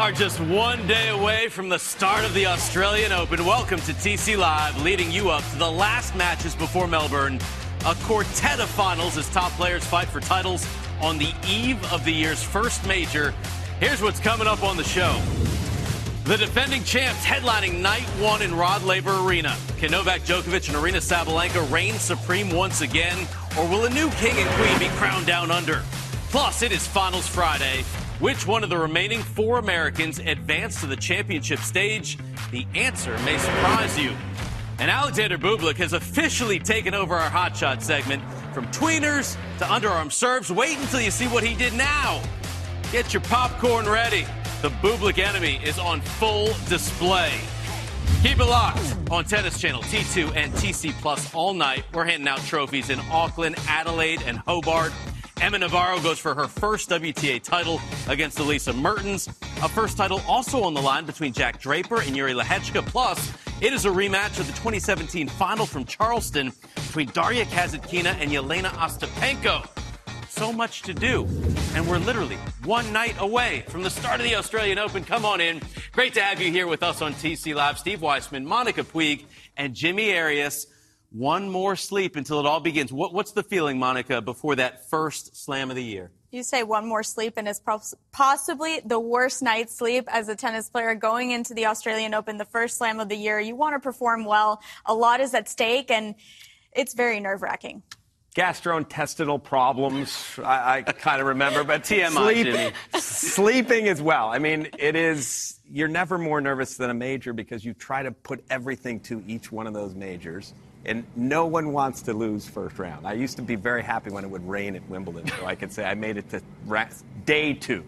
Are just one day away from the start of the Australian Open. Welcome to TC Live, leading you up to the last matches before Melbourne. A quartet of finals as top players fight for titles on the eve of the year's first major. Here's what's coming up on the show. The defending champs headlining night one in Rod Laver Arena. Can Novak Djokovic and Aryna Sabalenka reign supreme once again? Or will a new king and queen be crowned down under? Plus, it is Finals Friday. Which one of the remaining four Americans advanced to the championship stage? The answer may surprise you. And Alexander Bublik has officially taken over our Hot Shot segment. From tweeners to underarm serves, wait until you see what he did now. Get your popcorn ready. The Bublik enemy is on full display. Keep it locked on Tennis Channel, T2 and TC Plus all night. We're handing out trophies in Auckland, Adelaide, and Hobart. Emma Navarro goes for her first WTA title against Elise Mertens. A first title also on the line between Jack Draper and Yuri Lehecka. Plus, it is a rematch of the 2017 final from Charleston between Daria Kasatkina and Jelena Ostapenko. So much to do, and we're literally one night away from the start of the Australian Open. Come on in. Great to have you here with us on TC Live. Steve Weissman, Monica Puig, and Jimmy Arias one more sleep until it all begins. What, what's the feeling, Monica, before that first slam of the year? You say one more sleep, and it's possibly the worst night's sleep as a tennis player going into the Australian Open, the first slam of the year. You want to perform well. A lot is at stake, and it's very nerve wracking gastrointestinal problems. I, I kind of remember, but TMI, sleep, sleeping as well. I mean, it is. You're never more nervous than a major because you try to put everything to each one of those majors and no one wants to lose first round. I used to be very happy when it would rain at Wimbledon, so I could say I made it to day two.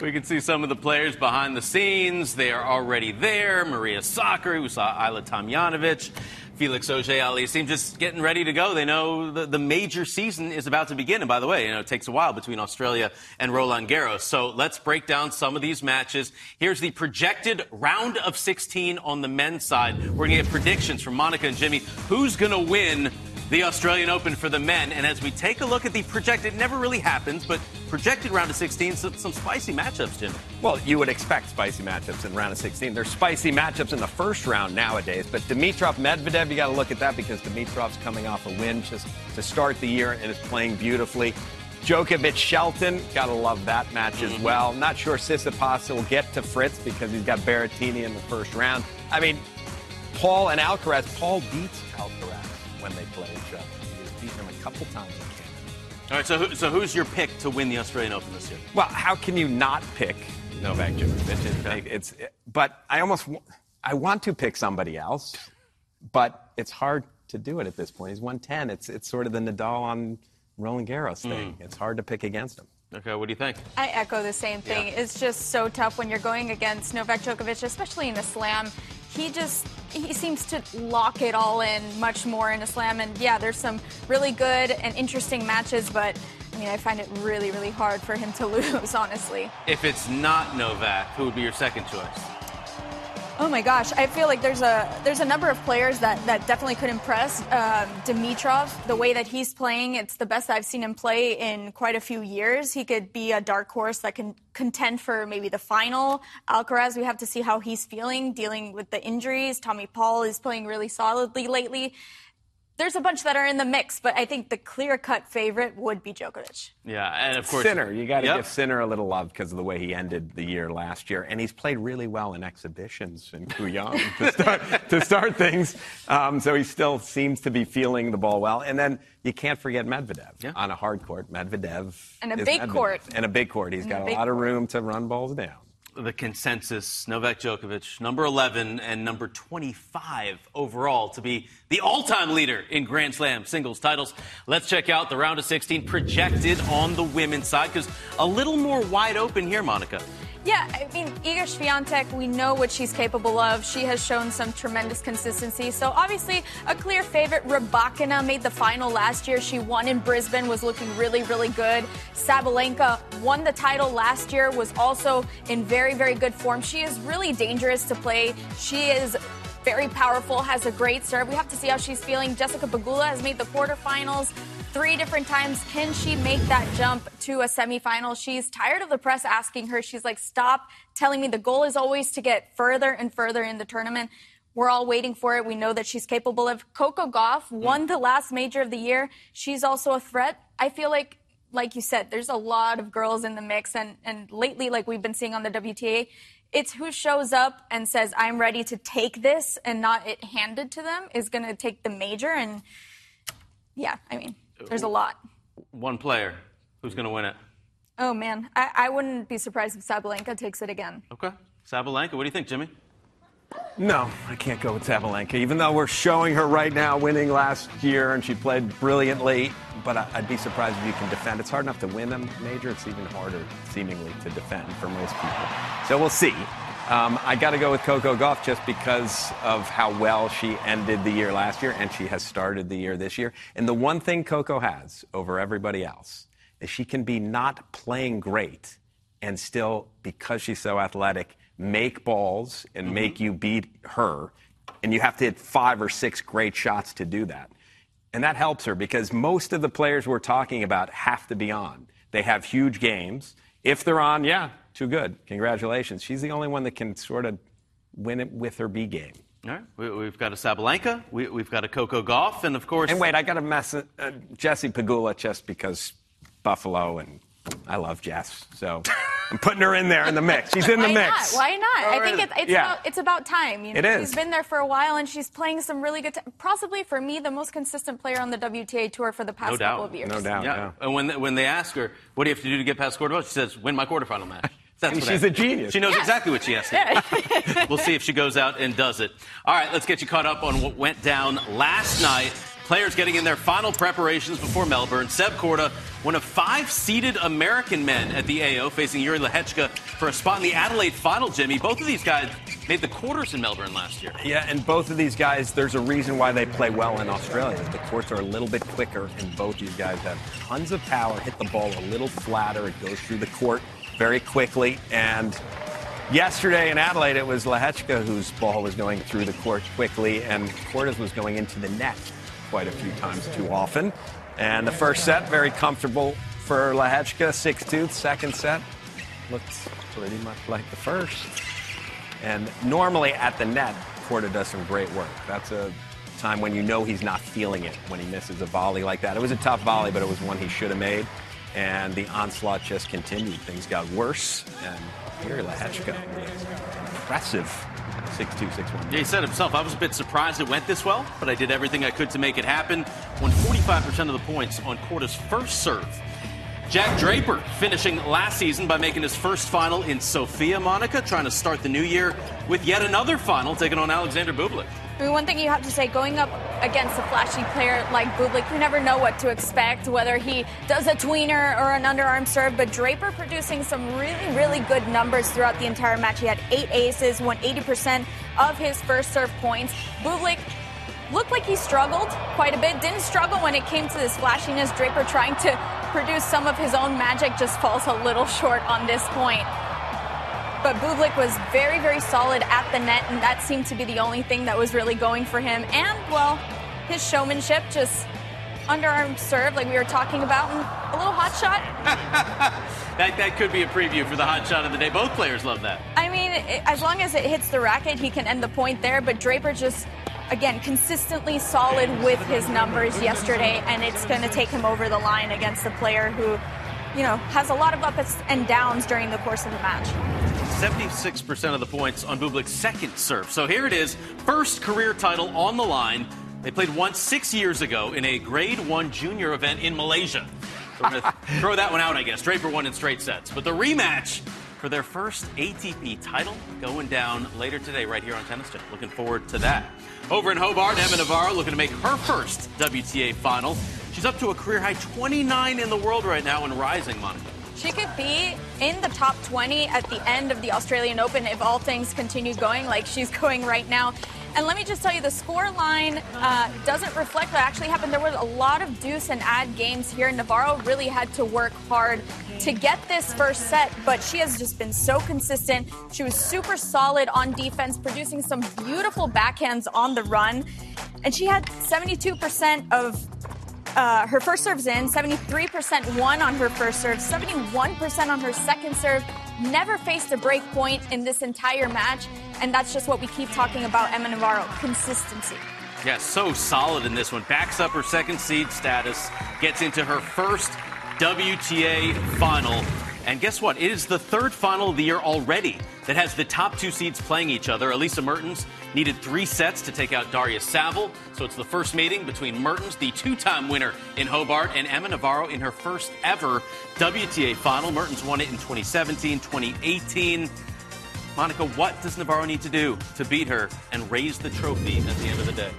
We can see some of the players behind the scenes. They are already there. Maria Sakkari, we saw Ajla Tomljanovic. Felix Auger-Aliassime just getting ready to go. They know the, the major season is about to begin. And by the way, you know, it takes a while between Australia and Roland Garros. So let's break down some of these matches. Here's the projected round of 16 on the men's side. We're going to get predictions from Monica and Jimmy. Who's going to win the Australian Open for the men. And as we take a look at the projected, never really happens, but projected round of 16, some, some spicy matchups, Jim. Well, you would expect spicy matchups in round of 16. There's spicy matchups in the first round nowadays, but Dimitrov Medvedev, you got to look at that because Dimitrov's coming off a win just to start the year and is playing beautifully. Djokovic Shelton, gotta love that match as mm-hmm. well. Not sure Tsitsipas will get to Fritz because he's got Berrettini in the first round. I mean, Paul and Alcaraz. Paul beats Alcaraz when they play each other. He's beaten him a couple times in Canada. All right, so, who, so who's your pick to win the Australian Open this year? Well, how can you not pick Novak Djokovic? Okay. It's, but I almost I want to pick somebody else, but it's hard to do it at this point. He's 110. It's it's sort of the Nadal on Roland Garros thing. Mm. It's hard to pick against him. Okay, what do you think? I echo the same thing. Yeah. It's just so tough when you're going against Novak Djokovic, especially in a slam he just he seems to lock it all in much more in a slam. And yeah, there's some really good and interesting matches, but I mean, I find it really, really hard for him to lose, honestly. If it's not Novak, who would be your second choice? Oh my gosh, I feel like there's a there's a number of players that, that definitely could impress. Um, Dimitrov, the way that he's playing, it's the best I've seen him play in quite a few years. He could be a dark horse that can contend for maybe the final. Alcaraz, we have to see how he's feeling, dealing with the injuries. Tommy Paul is playing really solidly lately there's a bunch that are in the mix, but I think the clear cut favorite would be Djokovic. Yeah, and of course. Sinner. You got to yep. give Sinner a little love because of the way he ended the year last year. And he's played really well in exhibitions in Kooyong to, start, to start things. Um, so he still seems to be feeling the ball well. And then you can't forget Medvedev yeah. on a hard court. Medvedev. And a big Medvedev. court. And a big court. He's and got a, a lot court. of room to run balls down. The consensus Novak Djokovic, number 11 and number 25 overall to be the all time leader in Grand Slam singles titles. Let's check out the round of 16 projected on the women's side because a little more wide open here, Monica. Yeah, I mean, Iga Swiatek, we know what she's capable of. She has shown some tremendous consistency. So obviously, a clear favorite. Rybakina made the final last year. She won in Brisbane, was looking really, really good. Sabalenka won the title last year, was also in very, very good form. She is really dangerous to play. She is very powerful, has a great serve. We have to see how she's feeling. Jessica Pegula has made the quarterfinals three different times. Can she make that jump to a semifinal? She's tired of the press asking her. She's like, stop telling me the goal is always to get further and further in the tournament. We're all waiting for it. We know that she's capable of. Coco Gauff hmm. won the last major of the year. She's also a threat. I feel like, like you said, there's a lot of girls in the mix. And, and lately, like we've been seeing on the WTA, it's who shows up and says, I'm ready to take this and not it handed to them is going to take the major. And yeah, I mean, there's a lot. One player. Who's going to win it? Oh, man. I, I wouldn't be surprised if Sabalenka takes it again. Okay. Sabalenka, what do you think, Jimmy? No, I can't go with Sabalenka, even though we're showing her right now winning last year and she played brilliantly. But I'd be surprised if you can defend. It's hard enough to win a major, it's even harder, seemingly, to defend for most people. So we'll see. Um, I got to go with Coco Gauff just because of how well she ended the year last year and she has started the year this year. And the one thing Coco has over everybody else is she can be not playing great and still, because she's so athletic, make balls and mm-hmm. make you beat her. And you have to hit five or six great shots to do that. And that helps her because most of the players we're talking about have to be on. They have huge games. If they're on, yeah, too good. Congratulations. She's the only one that can sort of win it with her B game. All right. We, have got a Sabalenka. We, have got a Coco Gauff, And of course. And wait, I got to mess uh, Jessie Pegula just because Buffalo and I love Jess. So I'm putting her in there in the mix. She's in the Why mix. Not? Why not? I think it's, it's, yeah. about, it's about time. You know, it is. She's been there for a while and she's playing some really good. T- possibly for me, the most consistent player on the WTA tour for the past no couple of years. No doubt. Yeah. yeah. And when, when they ask her, what do you have to do to get past quarterfinals? She says, win my quarterfinal match. That's she's a genius. She knows exactly what she has to do. we'll see if she goes out and does it. All right, let's get you caught up on what went down last night. Players getting in their final preparations before Melbourne. Seb Korda, one of five seeded American men at the AO, facing Yuri Lehecka for a spot in the Adelaide final, Jimmy. Both of these guys made the quarters in Melbourne last year. Yeah, and both of these guys, there's a reason why they play well in Australia. The courts are a little bit quicker, and both these guys have tons of power, hit the ball a little flatter. It goes through the court very quickly. And yesterday in Adelaide, it was Lehecka whose ball was going through the court quickly, and Korda was going into the net quite a few times too often. And the first set, very comfortable for Lehecka, 6-2. Second set looks pretty much like the first. And normally at the net, Korda does some great work. That's a time when you know he's not feeling it when he misses a volley like that. It was a tough volley, but it was one he should have made and the onslaught just continued. Things got worse, and here Lehecka, impressive 6'2", 6'1". Yeah, he said himself, I was a bit surprised it went this well, but I did everything I could to make it happen. Won 45% of the points on Korda's first serve. Jack Draper finishing last season by making his first final in Sofia, Monica, trying to start the new year with yet another final, taking on Alexander Bublik. I mean, one thing you have to say, going up against a flashy player like Bublik, you never know what to expect, whether he does a tweener or an underarm serve. But Draper producing some really, really good numbers throughout the entire match. He had eight aces, won 80% of his first serve points. Bublik looked like he struggled quite a bit. Didn't struggle when it came to this flashiness. Draper trying to produce some of his own magic just falls a little short on this point. But Bublik was very, very solid at the net, and that seemed to be the only thing that was really going for him. And, well, his showmanship just underarm serve, like we were talking about, and a little hot shot. that, that could be a preview for the hot shot of the day. Both players love that. I mean, it, as long as it hits the racket, he can end the point there. But Draper just, again, consistently solid with his numbers yesterday, and it's going to take him over the line against a player who, you know, has a lot of ups and downs during the course of the match. 76% of the points on Bublik's second serve. So here it is, first career title on the line. They played once six years ago in a grade one junior event in Malaysia. So we're going to throw that one out, I guess. Draper won in straight sets. But the rematch for their first ATP title going down later today, right here on Tennis Channel. Looking forward to that. Over in Hobart, Emma Navarro looking to make her first WTA final. She's up to a career high 29 in the world right now and rising, Monica. She could be in the top 20 at the end of the Australian Open if all things continue going like she's going right now. And let me just tell you, the score line uh, doesn't reflect what actually happened. There was a lot of deuce and add games here. Navarro really had to work hard to get this first set, but she has just been so consistent. She was super solid on defense, producing some beautiful backhands on the run. And she had 72% of uh, her first serve's in, 73% won on her first serve, 71% on her second serve. Never faced a break point in this entire match, and that's just what we keep talking about Emma Navarro consistency. Yeah, so solid in this one. Backs up her second seed status, gets into her first WTA final. And guess what? It is the third final of the year already that has the top two seeds playing each other. Elise Mertens needed three sets to take out Daria Saville. So it's the first meeting between Mertens, the two time winner in Hobart, and Emma Navarro in her first ever WTA final. Mertens won it in 2017, 2018. Monica, what does Navarro need to do to beat her and raise the trophy at the end of the day?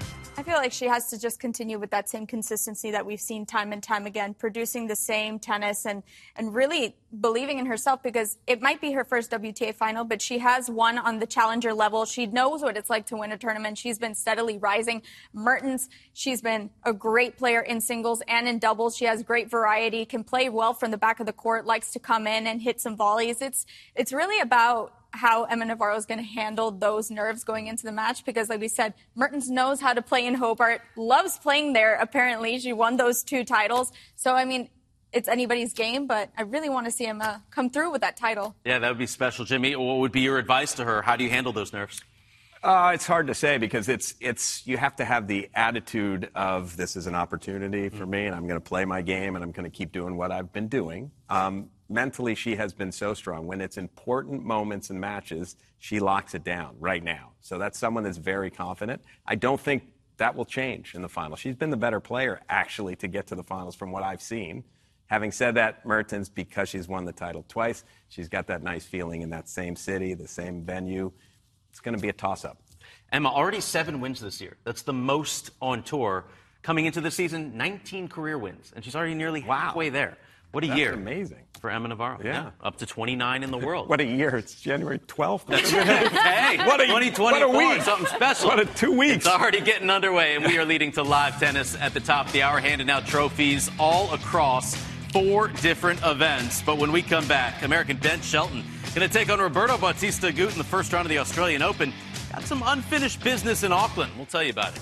Feel like she has to just continue with that same consistency that we've seen time and time again, producing the same tennis and, and really believing in herself because it might be her first WTA final, but she has won on the challenger level. She knows what it's like to win a tournament. She's been steadily rising. Mertens, she's been a great player in singles and in doubles. She has great variety, can play well from the back of the court, likes to come in and hit some volleys. It's, it's really about how Emma Navarro is going to handle those nerves going into the match because, like we said, Mertens knows how to play in Hobart, loves playing there, apparently. She won those two titles. So, I mean, it's anybody's game, but I really want to see Emma come through with that title. Yeah, that would be special. Jimmy, what would be your advice to her? How do you handle those nerves? Uh, it's hard to say because it's it's you have to have the attitude of this is an opportunity for me and I'm going to play my game and I'm going to keep doing what I've been doing. Um, mentally, she has been so strong. When it's important moments and matches, she locks it down right now. So that's someone that's very confident. I don't think that will change in the final. She's been the better player actually to get to the finals from what I've seen. Having said that, Mertens, because she's won the title twice, she's got that nice feeling in that same city, the same venue. It's going to be a toss up. Emma, already seven wins this year. That's the most on tour. Coming into the season, 19 career wins, and she's already nearly Wow. halfway there. What a That's year. amazing. For Emma Navarro. Yeah. Up to 29 in the world. What a year. It's January 12th. hey, What a- 2024, what a week. something special. What a two weeks. It's already getting underway, and we are leading to live tennis at the top of the hour, handing out trophies all across four different events. But when we come back, American Ben Shelton going to take on Roberto Bautista Agut in the first round of the Australian Open. Got some unfinished business in Auckland. We'll tell you about it.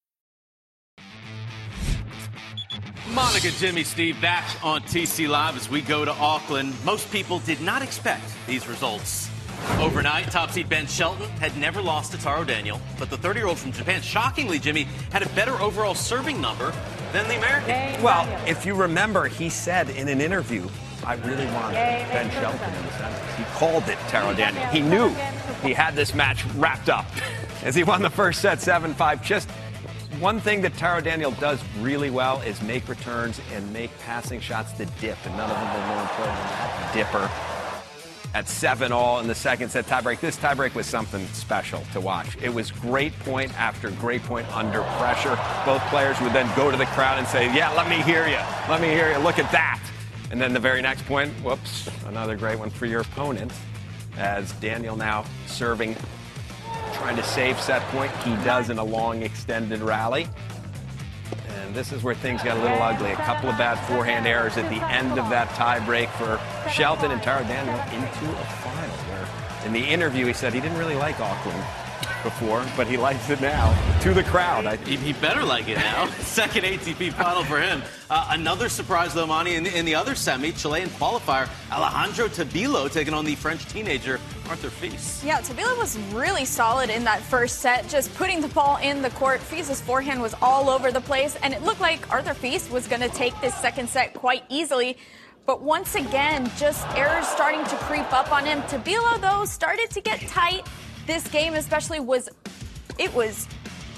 Monica, Jimmy, Steve back on TC Live as we go to Auckland. Most people did not expect these results. Overnight, top seed Ben Shelton had never lost to Taro Daniel, but the 30 year old from Japan, shockingly, Jimmy, had a better overall serving number than the American. Well, if you remember, he said in an interview, I really want Ben Shelton in the semis. He called it Taro Daniel. He knew he had this match wrapped up as he won the first set 7 5. Just one thing that Taro Daniel does really well is make returns and make passing shots to dip, and none of them were more important than that dipper at seven all in the second set tiebreak. This tiebreak was something special to watch. It was great point after great point under pressure. Both players would then go to the crowd and say, Yeah, let me hear you. Let me hear you. Look at that. And then the very next point, whoops, another great one for your opponent. As Daniel now serving, trying to save set point. He does in a long extended rally. And this is where things got a little ugly. A couple of bad forehand errors at the end of that tie break for Shelton and Taro Daniel into a final. Where in the interview he said he didn't really like Auckland. Before, but he likes it now to the crowd. I, he, he better like it now. Second ATP final for him. Uh, another surprise, though, Monty, in, in, the other semi, Chilean qualifier, Alejandro Tabilo taking on the French teenager, Arthur Fils. Yeah, Tabilo was really solid in that first set, just putting the ball in the court. Fils's forehand was all over the place, and it looked like Arthur Fils was going to take this second set quite easily. But once again, just errors starting to creep up on him. Tabilo, though, started to get tight. This game, especially, was it was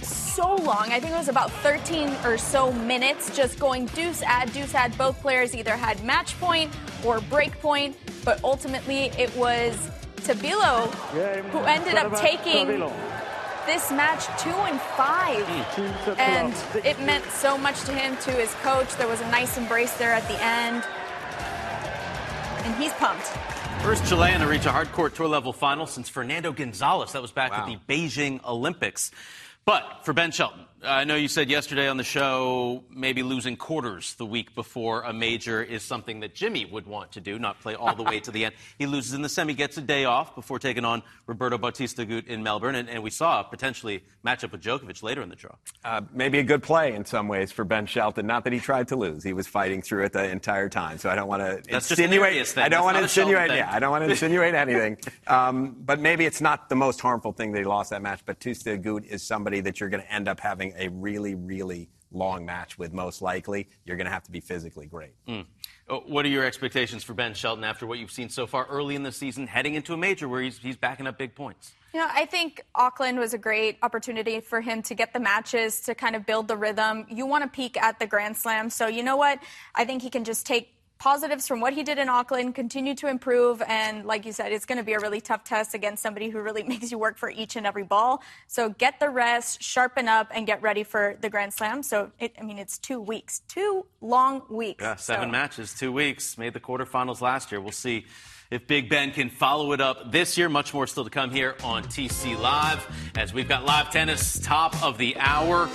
so long. I think it was about 13 or so minutes just going deuce add, deuce add. Both players either had match point or break point, but ultimately it was Tabilo who ended up taking this match two and five. And it meant so much to him, to his coach. There was a nice embrace there at the end. And he's pumped. First Chilean to reach a hardcourt tour level final since Fernando Gonzalez. That was back wow. at the Beijing Olympics. But for Ben Shelton, I know you said yesterday on the show maybe losing quarters the week before a major is something that Jimmy would want to do, not play all the way to the end. He loses in the semi, gets a day off before taking on Roberto Bautista Agut in Melbourne, and, and, we saw a potentially matchup with Djokovic later in the draw. Uh, maybe a good play in some ways for Ben Shelton. Not that he tried to lose; he was fighting through it the entire time. So I don't want to insinuate. Thing. I don't want to insinuate. Yeah, I don't want to insinuate anything. Um, but maybe it's not the most harmful thing that he lost that match. Bautista Agut is somebody that you're going to end up having a really, really long match with, most likely. You're going to have to be physically great. Mm. What are your expectations for Ben Shelton after what you've seen so far early in the season, heading into a major where he's, he's backing up big points? You know, I think Auckland was a great opportunity for him to get the matches, to kind of build the rhythm. You want to peak at the Grand Slam. So, you know what? I think he can just take positives from what he did in Auckland, continue to improve, and like you said, it's going to be a really tough test against somebody who really makes you work for each and every ball. So get the rest, sharpen up, and get ready for the Grand Slam. So, it, I mean, it's two weeks, two long weeks. Yeah, seven so. matches, two weeks. Made the quarterfinals last year. We'll see if Big Ben can follow it up this year. Much more still to come here on TC Live as we've got live tennis top of the hour.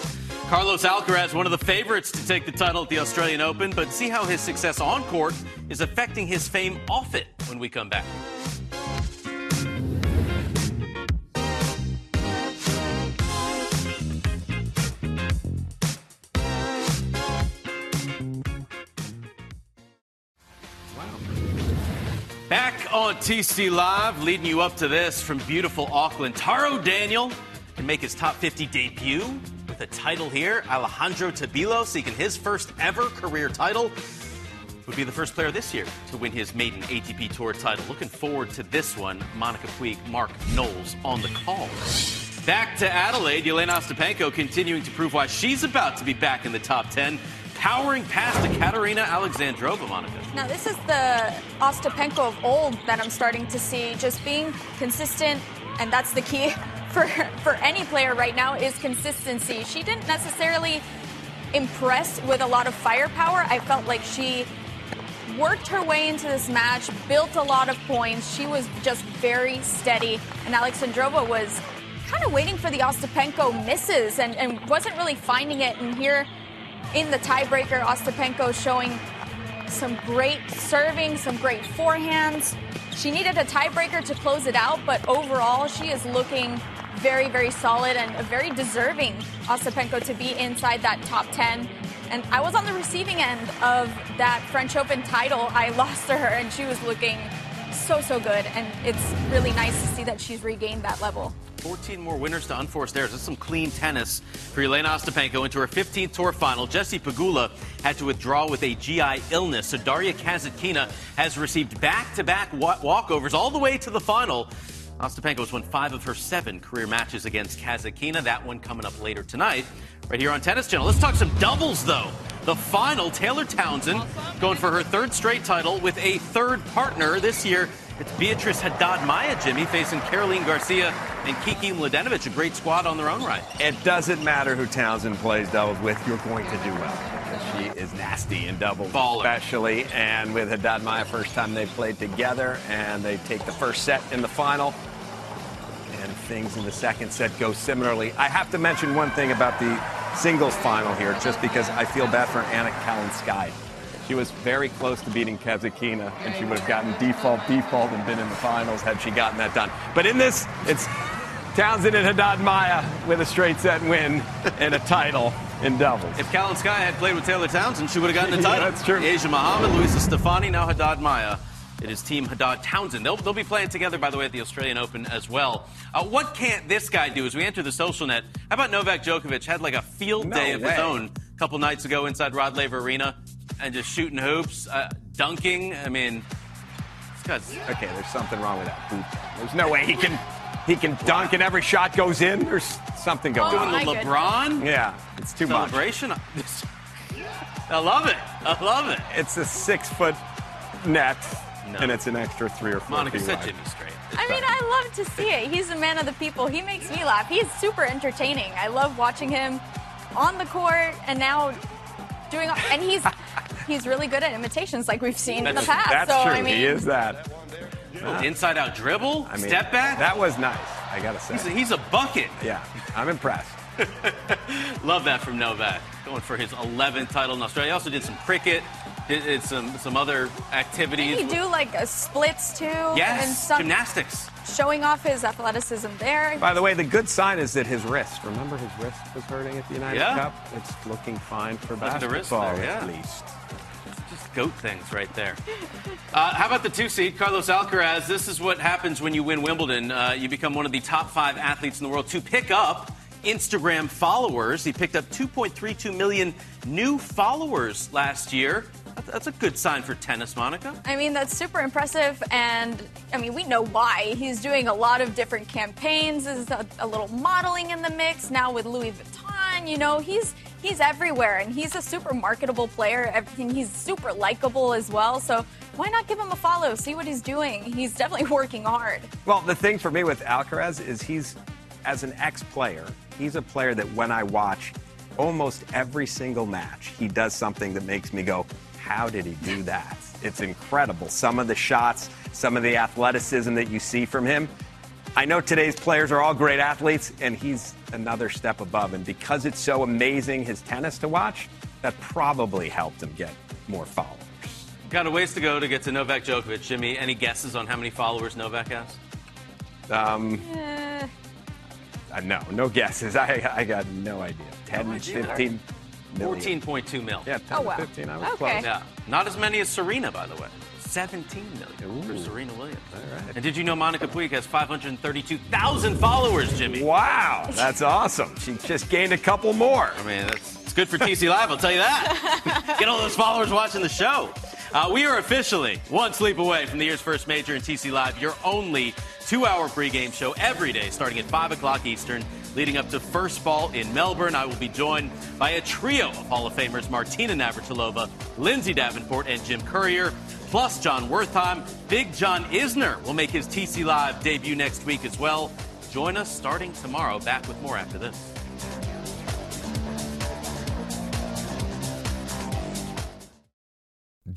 Carlos Alcaraz, one of the favorites to take the title at the Australian Open, but see how his success on court is affecting his fame off it when we come back. Back on TC Live, leading you up to this from beautiful Auckland. Taro Daniel can make his top 50 debut with a title here. Alejandro Tabilo seeking his first ever career title. Would be the first player this year to win his maiden ATP Tour title. Looking forward to this one. Monica Puig, Mark Knowles on the call. Back to Adelaide, Jelena Ostapenko continuing to prove why she's about to be back in the top 10 powering past to Katerina Alexandrova, Monica. Now, this is the Ostapenko of old that I'm starting to see, just being consistent, and that's the key for, for any player right now is consistency. She didn't necessarily impress with a lot of firepower. I felt like she worked her way into this match, built a lot of points. She was just very steady, and Alexandrova was kind of waiting for the Ostapenko misses and, and wasn't really finding it. And here in the tiebreaker, Ostapenko showing some great serving, some great forehands. She needed a tiebreaker to close it out, but overall, she is looking very, very solid and a very deserving, Ostapenko, to be inside that top 10. And I was on the receiving end of that French Open title. I lost to her, and she was looking so, so good. And it's really nice to see that she's regained that level. 14 more winners to unforced errors. That's some clean tennis for Jelena Ostapenko into her 15th tour final. Jessie Pegula had to withdraw with a GI illness. So Daria Kasatkina has received back-to-back walkovers all the way to the final. Ostapenko has won five of her seven career matches against Kasatkina. That one coming up later tonight, right here on Tennis Channel. Let's talk some doubles, though. The final, Taylor Townsend going for her third straight title with a third partner this year. It's Beatrice Haddad Maia, Jimmy, facing Caroline Garcia and Kiki Mladenovic, a great squad on their own right. It doesn't matter who Townsend plays doubles with, you're going to do well. She is nasty in doubles, Baller. especially. And with Haddad Maia, first time they played together, and they take the first set in the final. Things in the second set go similarly. I have to mention one thing about the singles final here, just because I feel bad for Anna Kalinskaya. She was very close to beating Kasatkina, and she would have gotten default, default, and been in the finals had she gotten that done. But in this, it's Townsend and Haddad Maia with a straight set win and a title in doubles. If Kalinskaya had played with Taylor Townsend, she would have gotten the title. That's true. Asia Muhammad, Luisa Stefani, now Haddad Maia. It is Team Haddad Townsend. They'll, they'll be playing together, by the way, at the Australian Open as well. Uh, what can't this guy do as we enter the social net? How about Novak Djokovic had like a field No day of way. his own a couple nights ago inside Rod Laver Arena and just shooting hoops, uh, dunking. I mean, this guy's Okay, there's something wrong with that. hoop. There's no way he can he can dunk and every shot goes in. There's something going Oh, doing on. the my LeBron Yeah, it's too much. celebration. I love it. I love it. It's a six foot net, No. and it's an extra three or four Monica, feet set. Jimmy straight. I mean, I love to see it. He's a man of the people. He makes me laugh. He's super entertaining. I love watching him on the court and now doing. And he's he's really good at imitations, like we've seen in the past. That's so true. I mean, he is that. Oh, Inside out dribble, I mean, step back. That was nice. I gotta say. he's, a, he's a bucket. yeah, I'm impressed. Love that from Novak. Going for his 11th title in Australia. He also did some cricket, did, did some some other activities. Didn't he do like uh, splits too? And yes, some, gymnastics. showing off his athleticism there. By the way, the good sign is that his wrist. Remember, his wrist was hurting at the United Yeah. Cup. It's looking fine for Look at the wrist basketball, there, yeah. at least. Just goat things right there. Uh, how about the two seed, Carlos Alcaraz? This is what happens when you win Wimbledon. Uh, you become one of the top five athletes in the world to pick up Instagram followers. He picked up 2.32 million new followers last year. That's- That's a good sign for tennis, Monica. I mean, that's super impressive. And I mean, we know why. He's doing a lot of different campaigns. There's a, a little modeling in the mix now with Louis Vuitton. You know, he's he's everywhere, and he's a super marketable player. Everything. He's super likable as well. So why not give him a follow? See what he's doing. He's definitely working hard. Well, the thing for me with Alcaraz is he's, as an ex-player, he's a player that when I watch almost every single match, he does something that makes me go, how did he do that? It's incredible. Some of the shots, some of the athleticism that you see from him. I know today's players are all great athletes, and he's another step above. And because it's so amazing, his tennis to watch, that probably helped him get more followers. Got a ways to go to get to Novak Djokovic. Jimmy, any guesses on how many followers Novak has? Eh, Uh, no, no guesses. I, I got no idea. 10, idea. 15 million. 14.2 mil. Yeah, 10 Oh, wow. 15. I was Okay. close. Yeah, not as many as Serena, by the way. 17 million for Serena Williams. All right. And did you know Monica Puig has 532,000 followers, Jimmy? Wow, that's awesome. She just gained a couple more. I mean, that's it's good for TC Live, I'll tell you that. Get all those followers watching the show. Uh, we are officially one sleep away from the year's first major in TC Live, your only two hour pregame show every day starting at 5 o'clock Eastern, leading up to first ball in Melbourne. I will be joined by a trio of Hall of Famers Martina Navratilova, Lindsay Davenport, and Jim Courier, plus John Wertheim. Big John Isner will make his TC Live debut next week as well. Join us starting tomorrow. Back with more after this.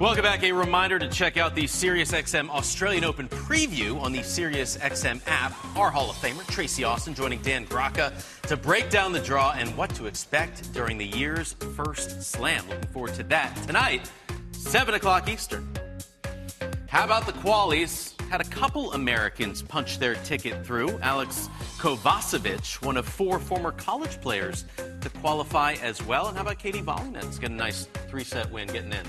Welcome back. A reminder to check out the SiriusXM Australian Open preview on the SiriusXM app. Our Hall of Famer, Tracy Austin, joining Dan Graca to break down the draw and what to expect during the year's first slam. Looking forward to that tonight, 7 o'clock Eastern. How about the qualies? Had a couple Americans punch their ticket through. Alex Kovacevic, one of four former college players to qualify as well. And how about Katie Volynets? Get a nice three set win getting in.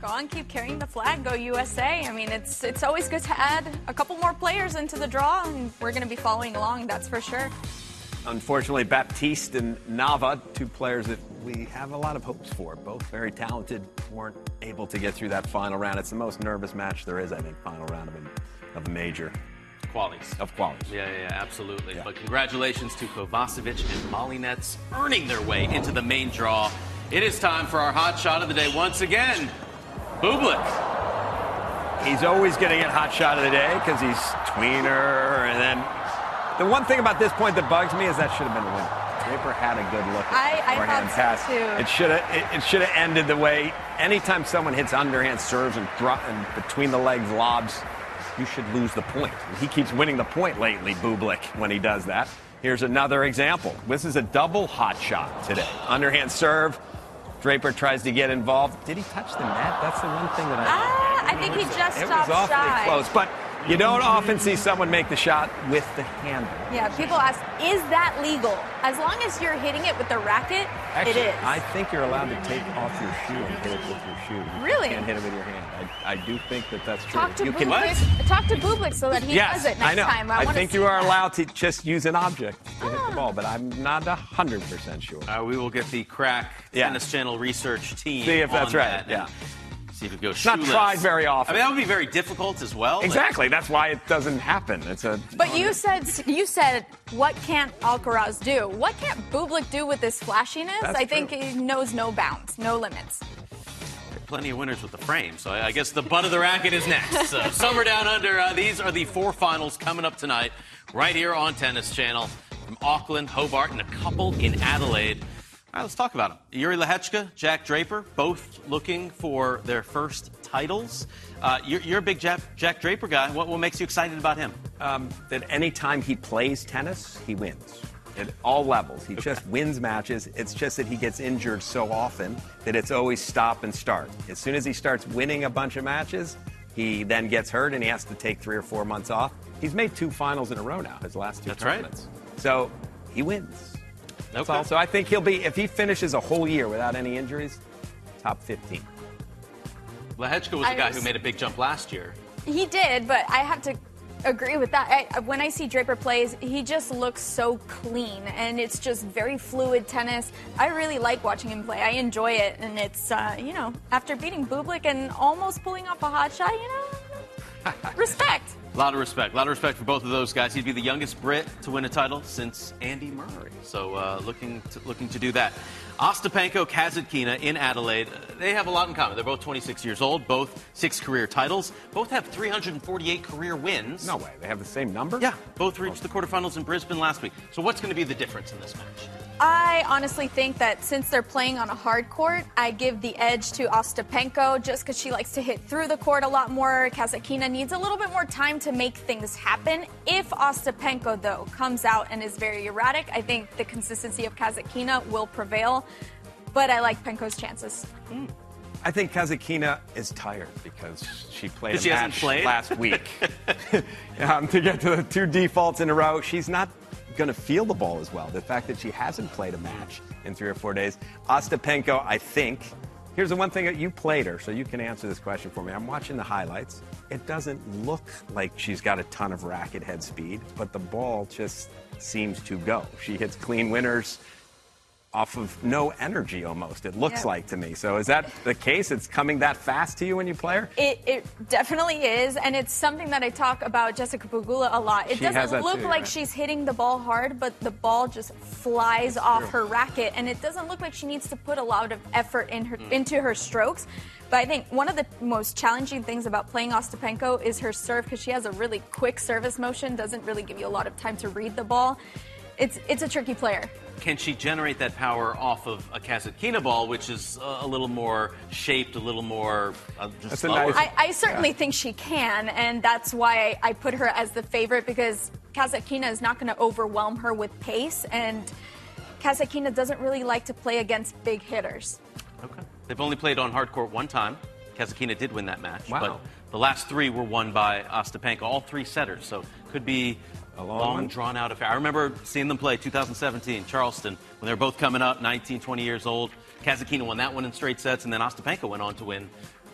Go on, keep carrying the flag. Go USA. I mean, it's it's always good to add a couple more players into the draw, and we're going to be following along. That's for sure. Unfortunately, Baptiste and Nava, two players that we have a lot of hopes for. Both very talented, weren't able to get through that final round. It's the most nervous match there is, I think, final round of a, of a major Qualities. of qualities. Yeah, yeah, yeah, absolutely. Yeah. But congratulations to Kovacevic and Volynets earning their way into the main draw. It is time for our hot shot of the day once again. Bublik. He's always going to get hot shot of the day because he's tweener. And then the one thing about this point that bugs me is that should have been a win. Draper had a good look at I- the I forehand thought so, pass. too. It should have it, it should have ended the way. Anytime someone hits underhand serves and, dro- and between the legs lobs, you should lose the point. He keeps winning the point lately, Bublik, when he does that. Here's another example. This is a double hot shot today. Underhand serve. Draper tries to get involved. Did he touch the net? That's the one thing that I. Ah, I think he just it was stopped awfully shy. close, but you don't often see someone make the shot with the handle. Yeah, people ask, is that legal? As long as you're hitting it with the racket, Actually, it is. I think you're allowed to take off your shoe and hit it with your shoe. You Really? can't hit it with your hand. I, I do think that that's true. Talk to you can. Bublik. Talk to Bublik so that he yes, does it next I know. time. I, I wanna think you are that. allowed to just use an object to hit Ah. the ball, but I'm not hundred percent sure. Uh, we will get the crack Yeah. tennis channel research team. See if that's on right, that and yeah. See if it goes. not shoeless. tried very often. I mean, that would be very difficult as well. Like, Exactly. That's why it doesn't happen. It's a. But you said you said what can't Alcaraz do? What can't Bublik do with this flashiness? That's I think he knows no bounds, no limits. plenty of winners with the frame. So I I guess the butt of the racket is next. So Summer Down Under. Uh, these are the four finals coming up tonight, right here on Tennis Channel, from Auckland, Hobart, and a couple in Adelaide. All right, let's talk about them. Yuri Lehechka, Jack Draper, both looking for their first titles. Uh, you're, you're a big Jack, Jack Draper guy. What, what makes you excited about him? um, that anytime he plays tennis, he wins at all levels. He just wins matches. It's just that he gets injured so often that it's always stop and start. As soon as he starts winning a bunch of matches, he then gets hurt and he has to take three or four months off. He's made two finals in a row now, his last two That's right. tournaments. So he wins. That's Okay. all. So I think he'll be, if he finishes a whole year without any injuries, top 15. Lehechka was I a guy was- who made a big jump last year. He did, but I have to agree with that. I, when I see Draper plays, he just looks so clean, and it's just very fluid tennis. I really like watching him play. I enjoy it, and it's uh, you know after beating Bublik and almost pulling off a hot shot, you know, respect. A lot of respect. A lot of respect for both of those guys. He'd be the youngest Brit to win a title since Andy Murray. So uh, looking to, looking to do that. Ostapenko, Kasatkina in Adelaide. uh, They have a lot in common. They're both 26 years old. Both six career titles. Both have 348 career wins. No way. They have the same number? Yeah, both reached the quarterfinals in Brisbane last week. So what's going to be the difference in this match? I honestly think that since they're playing on a hard court, I give the edge to Ostapenko just because she likes to hit through the court a lot more. Kasatkina needs a little bit more time to make things happen. If Ostapenko, though, comes out and is very erratic, I think the consistency of Kasatkina will prevail. But I like Penko's chances. I think Kasatkina is tired because she played a She hasn't match played? last week. um, to get to the two defaults in a row, she's not going to feel the ball as well. The fact that she hasn't played a match in three or four days. Ostapenko, I think. Here's the one thing that you played her, so you can answer this question for me. I'm watching the highlights. It doesn't look like she's got a ton of racket head speed, but the ball just seems to go. She hits clean winners off of no energy almost, it looks like to me. So is that the case? It's coming that fast to you when you play her? It, it definitely is, and it's something that I talk about Jessica Pegula a lot. It She doesn't look too, like right? she's hitting the ball hard, but the ball just flies off her racket, and it doesn't look like she needs to put a lot of effort in her, into her strokes. But I think one of the most challenging things about playing Ostapenko is her serve because she has a really quick service motion, doesn't really give you a lot of time to read the ball. It's it's a tricky player. Can she generate that power off of a Kasatkina ball, which is uh, a little more shaped, a little more uh, just That's a nice- I, I certainly think she can, and that's why I, I put her as the favorite because Kasatkina is not going to overwhelm her with pace, and Kasatkina doesn't really like to play against big hitters. Okay. They've only played on hard court one time. Kasatkina did win that match. Wow. But the last three were won by Ostapenko, all three setters. So could be A long long, drawn out affair. I remember seeing them play 2017, Charleston, when they were both coming up, 19, 20 years old. Kasatkina won that one in straight sets, and then Ostapenko went on to win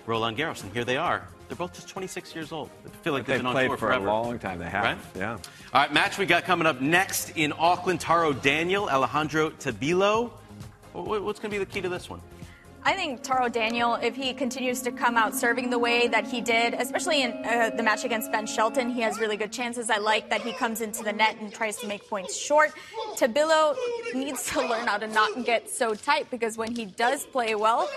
Roland Garros. And here they are. They're both just 26 years old. I feel like they've They've been on played tour for forever. a long time. They have. Right? Yeah. All right, match we got coming up next in Auckland. Taro Daniel, Alejandro Tabilo. Wh- wh- What's going to be the key to this one? I think Taro Daniel, if he continues to come out serving the way that he did, especially in uh, the match against Ben Shelton, he has really good chances. I like that he comes into the net and tries to make points short. Tabilo needs to learn how to not get so tight because when he does play well,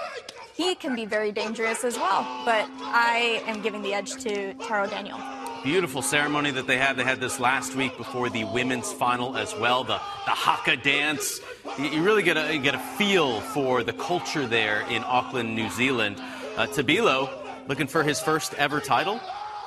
he can be very dangerous as well. But I am giving the edge to Taro Daniel. Beautiful ceremony that they had. They had this last week before the women's final as well. The the haka dance. You, really get a get a feel for the culture there in Auckland, New Zealand. Uh, Tabilo looking for his first ever title.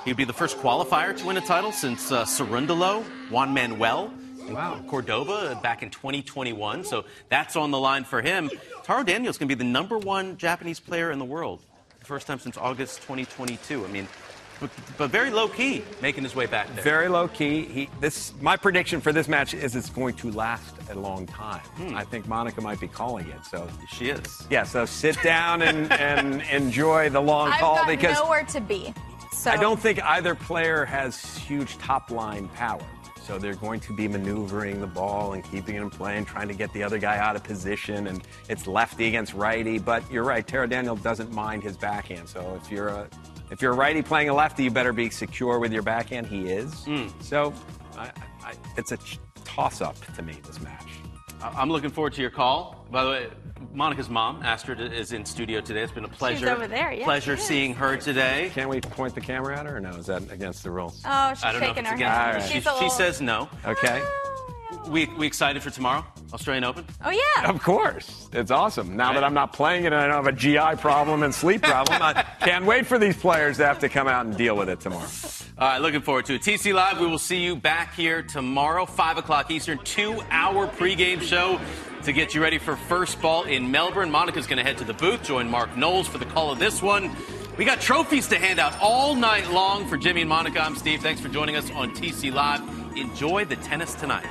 He'd be the first qualifier to win a title since uh, Cerundolo, Juan Manuel. Wow. Cordoba back in 2021. So that's on the line for him. Taro Daniels going to be the number one Japanese player in the world. The first time since August 2022. I mean, but, but very low key, making his way back there. Very low key. He, this, my prediction for this match is it's going to last a long time. Hmm. I think Monica might be calling it. So she is. Yeah. So sit down and, and enjoy the long I've call got because nowhere to be. So I don't think either player has huge top line power. So they're going to be maneuvering the ball and keeping it in play and trying to get the other guy out of position. And it's lefty against righty. But you're right, Taro Daniel doesn't mind his backhand. So if you're a if you're a righty playing a lefty, you better be secure with your backhand. He is. Mm. So I, I, it's a toss up to me this match. I'm looking forward to your call. By the way, Monica's mom, Astrid, is in studio today. It's been a pleasure. She's over there. Yeah, pleasure she seeing her today. Can we point the camera at her, or no? Is that against the rules? Oh, she's I don't know if shaking it's her against. head. All right. She, she says no. Okay. We we excited for tomorrow, Australian Open. Oh yeah. Of course. It's awesome. Now Right. that I'm not playing it and I don't have a GI problem and sleep problem, I can't wait for these players to have to come out and deal with it tomorrow. All right, looking forward to it. TC Live, we will see you back here tomorrow, 5 o'clock Eastern, two hour pregame show to get you ready for first ball in Melbourne. Monica's going to head to the booth, join Mark Knowles for the call of this one. We got trophies to hand out all night long for Jimmy and Monica. I'm Steve. Thanks for joining us on TC Live. Enjoy the tennis tonight.